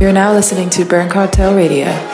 You're now listening to Burn Cartel Radio.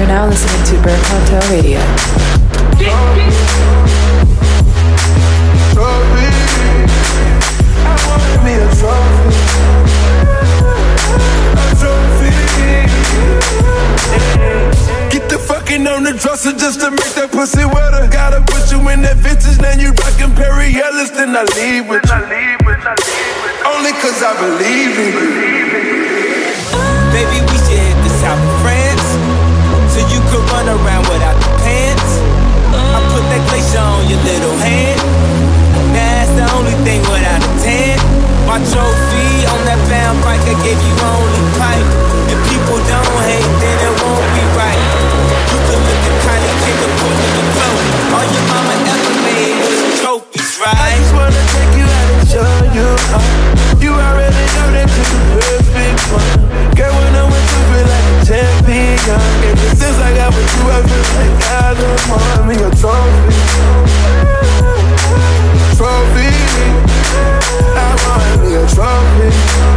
You're now listening to Burn Cartel Radio. Get the fucking on the dresser just to make that pussy wetter. Gotta put you in that vintage, now you rockin' Perry Ellis, then I leave with you. Only cause I believe in you. Baby, run around without the pants. I put that glacier on your little hand Now that's the only thing without a tan. My trophy on that bound bike I gave you only pipe. If people don't hate, then it won't be right. You could look at Kylie, take a put in the clothes All your mama ever made was trophies, right? I just wanna take you out and show you how. You already know that you're the champion. Ever since I got with you, I feel like I don't want me a trophy. Trophy. I want me a trophy.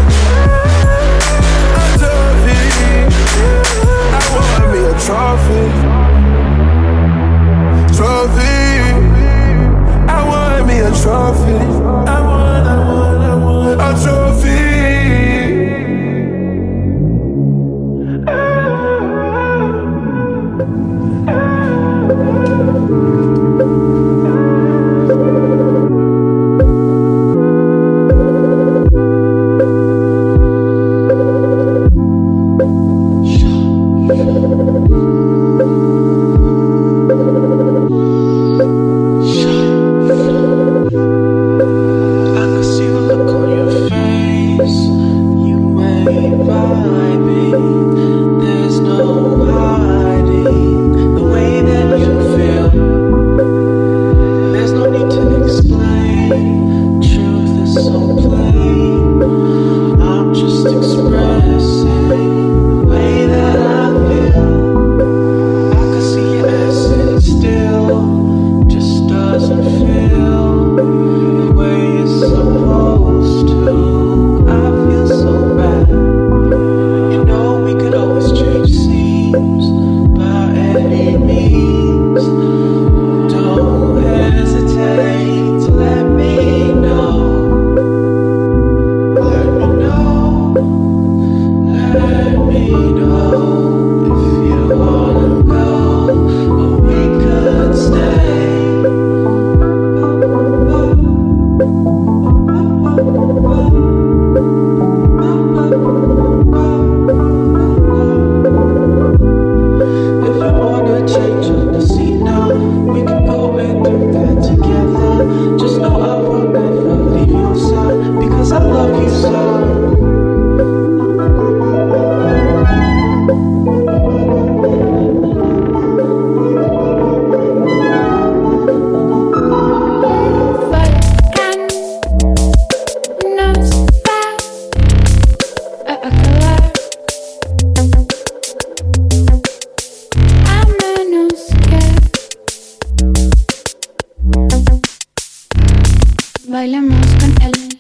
Bailemos con él.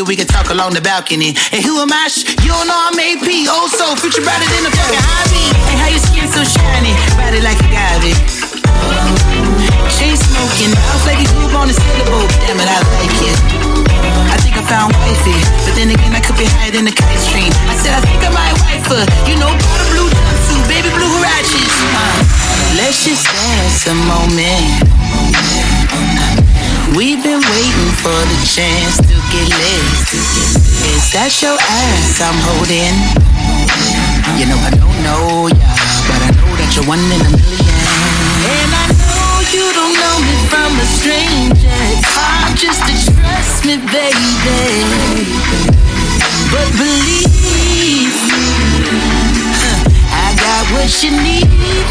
We can talk along the balcony. And who am I? You don't know I'm AP. Oh, so future brighter than the fucking hobby. And how your skin so shiny, body like a agave. Chain smoking, house like a group on the syllable. Damn it, I like it. I think I found wifey, but then again I could be higher than the kite stream. I said I think I might wife her. You know, the blue jumpsuit, baby blue huaraches. Uh, let's just dance a moment. We've been waiting for the chance to get lit. Is that your ass I'm holding? You know I don't know ya, but I know that you're one in a million. And I know you don't know me from a stranger. Hard just to trust me, baby. But believe me, I got what you need.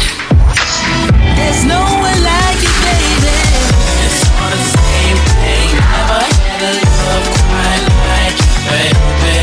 There's no one like you, baby. It's the same thing. Never had a love quite like you, baby.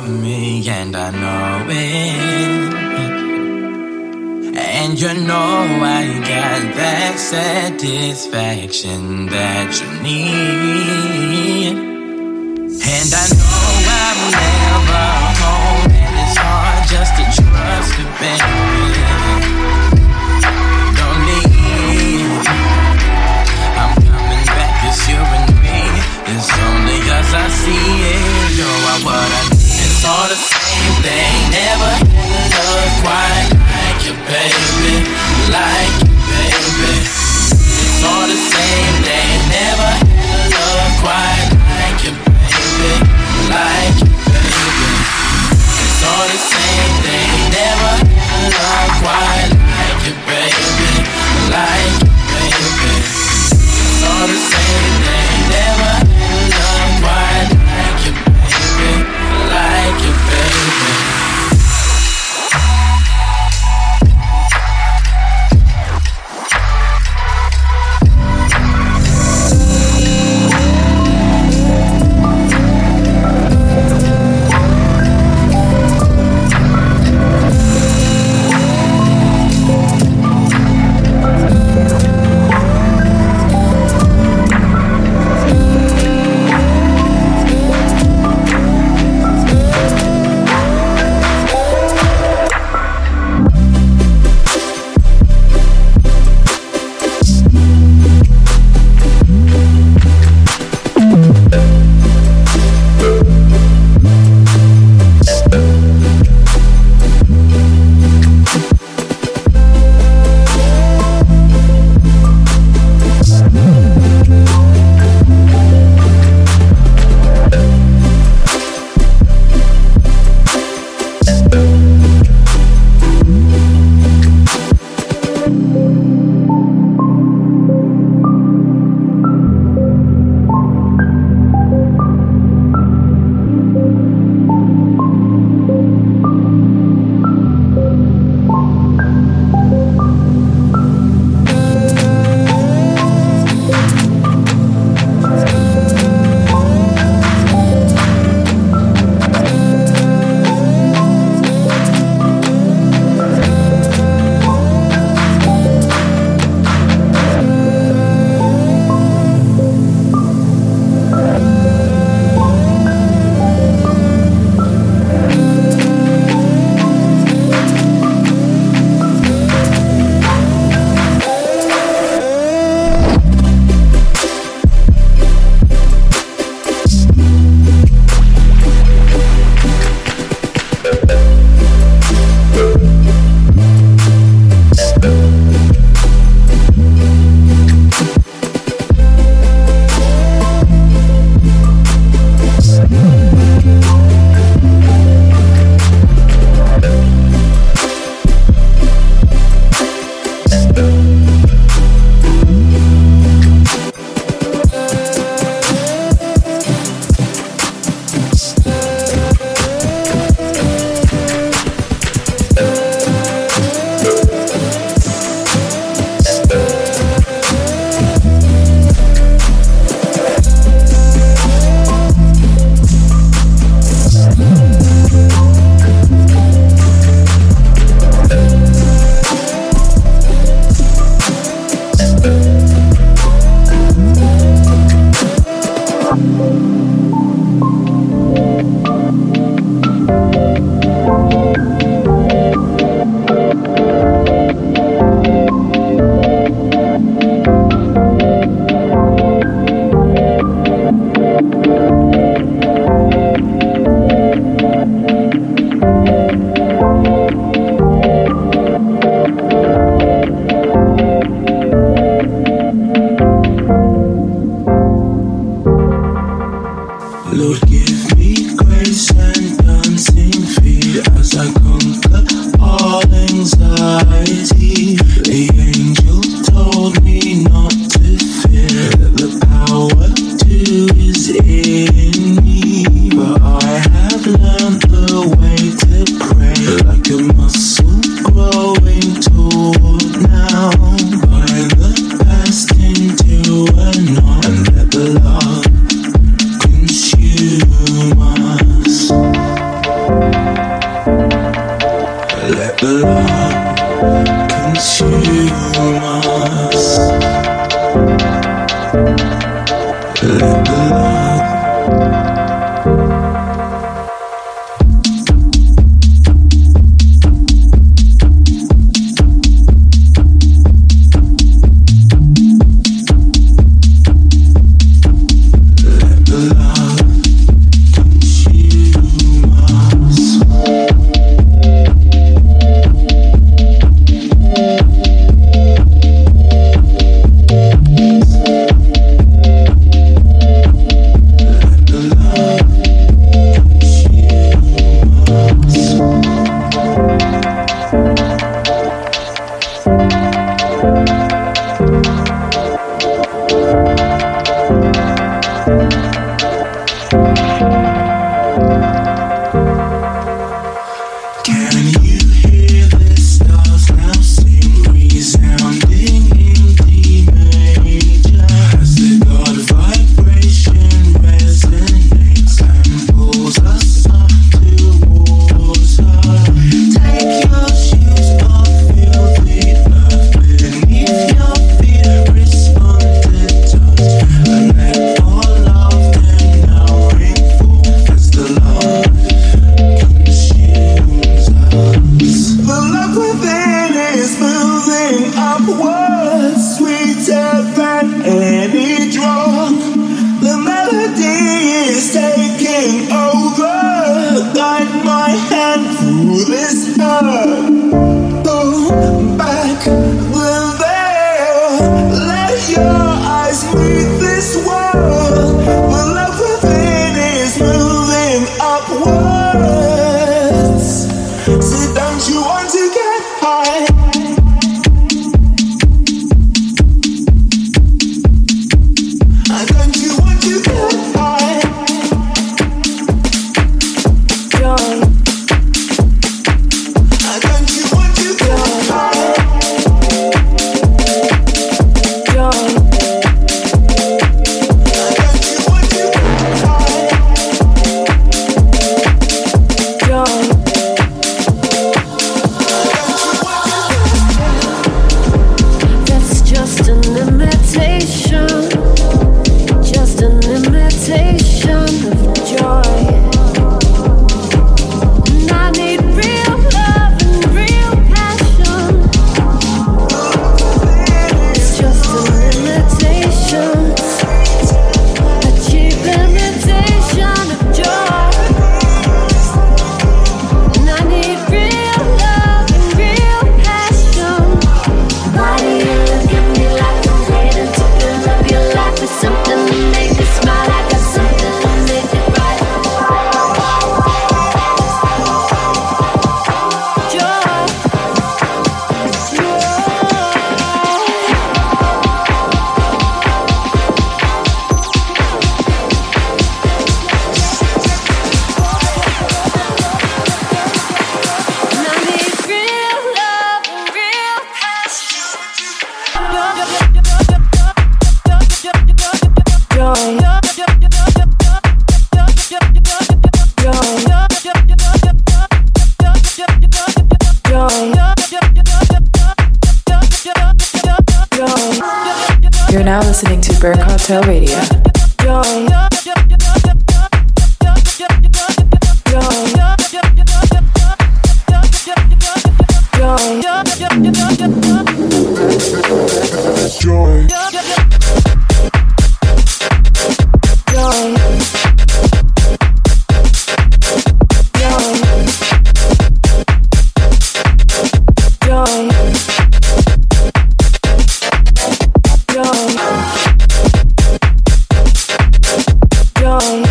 For me, and I know it. And you know I got that satisfaction that you need. And I know I'm never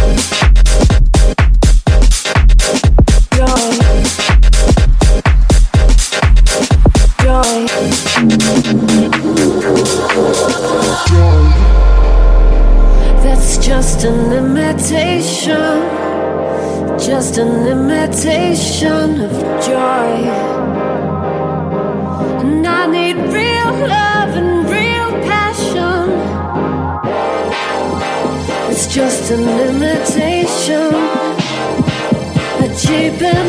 Thank you. A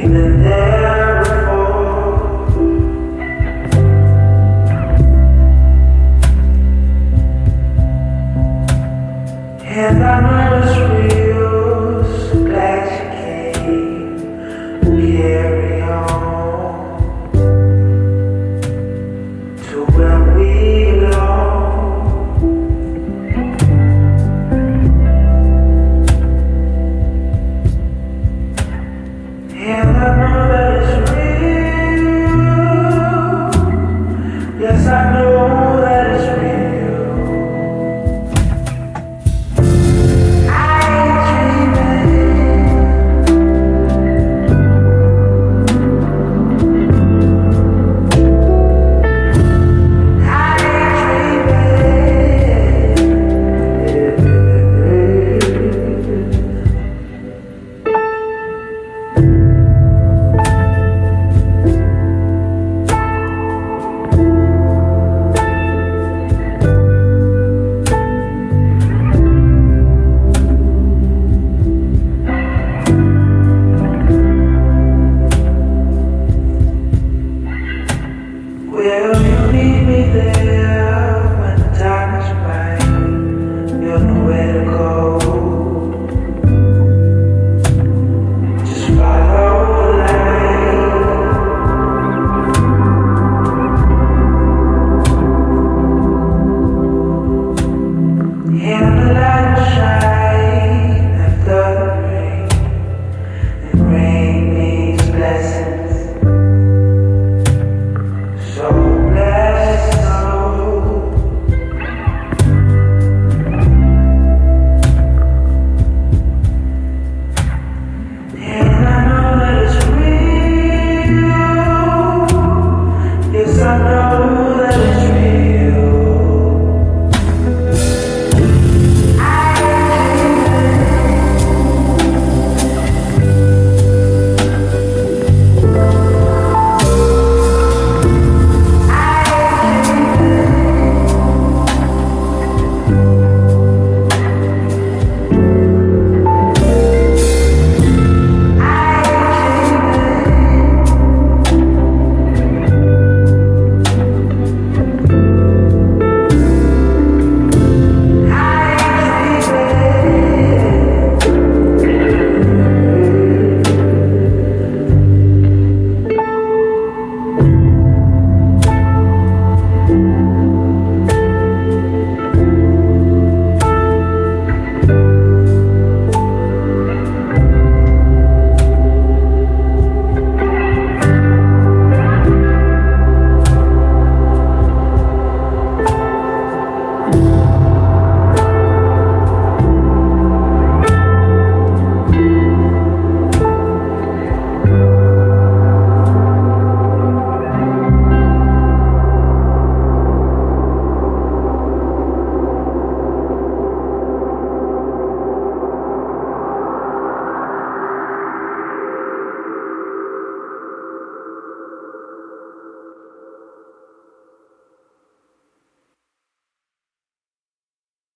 Remember.